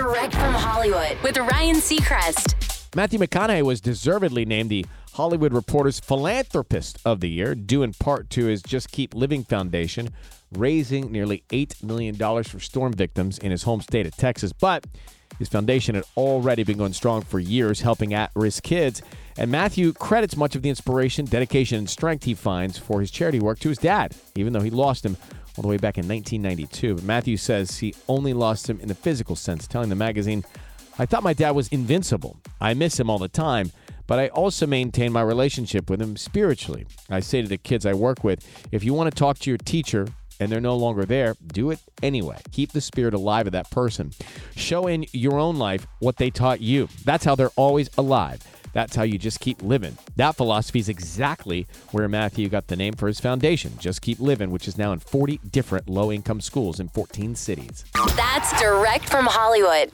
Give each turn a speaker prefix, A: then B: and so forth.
A: Direct from Hollywood with Ryan Seacrest.
B: Matthew McConaughey was deservedly named the Hollywood Reporter's Philanthropist of the Year, due in part to his Just Keep Living Foundation, raising nearly $8 million for storm victims in his home state of Texas. But his foundation had already been going strong for years, helping at risk kids. And Matthew credits much of the inspiration, dedication, and strength he finds for his charity work to his dad, even though he lost him all the way back in 1992. But Matthew says he only lost him in the physical sense, telling the magazine, I thought my dad was invincible. I miss him all the time, but I also maintain my relationship with him spiritually. I say to the kids I work with, if you want to talk to your teacher, and they're no longer there, do it anyway. Keep the spirit alive of that person. Show in your own life what they taught you. That's how they're always alive. That's how you just keep living. That philosophy is exactly where Matthew got the name for his foundation, Just Keep Living, which is now in 40 different low income schools in 14 cities.
A: That's direct from Hollywood.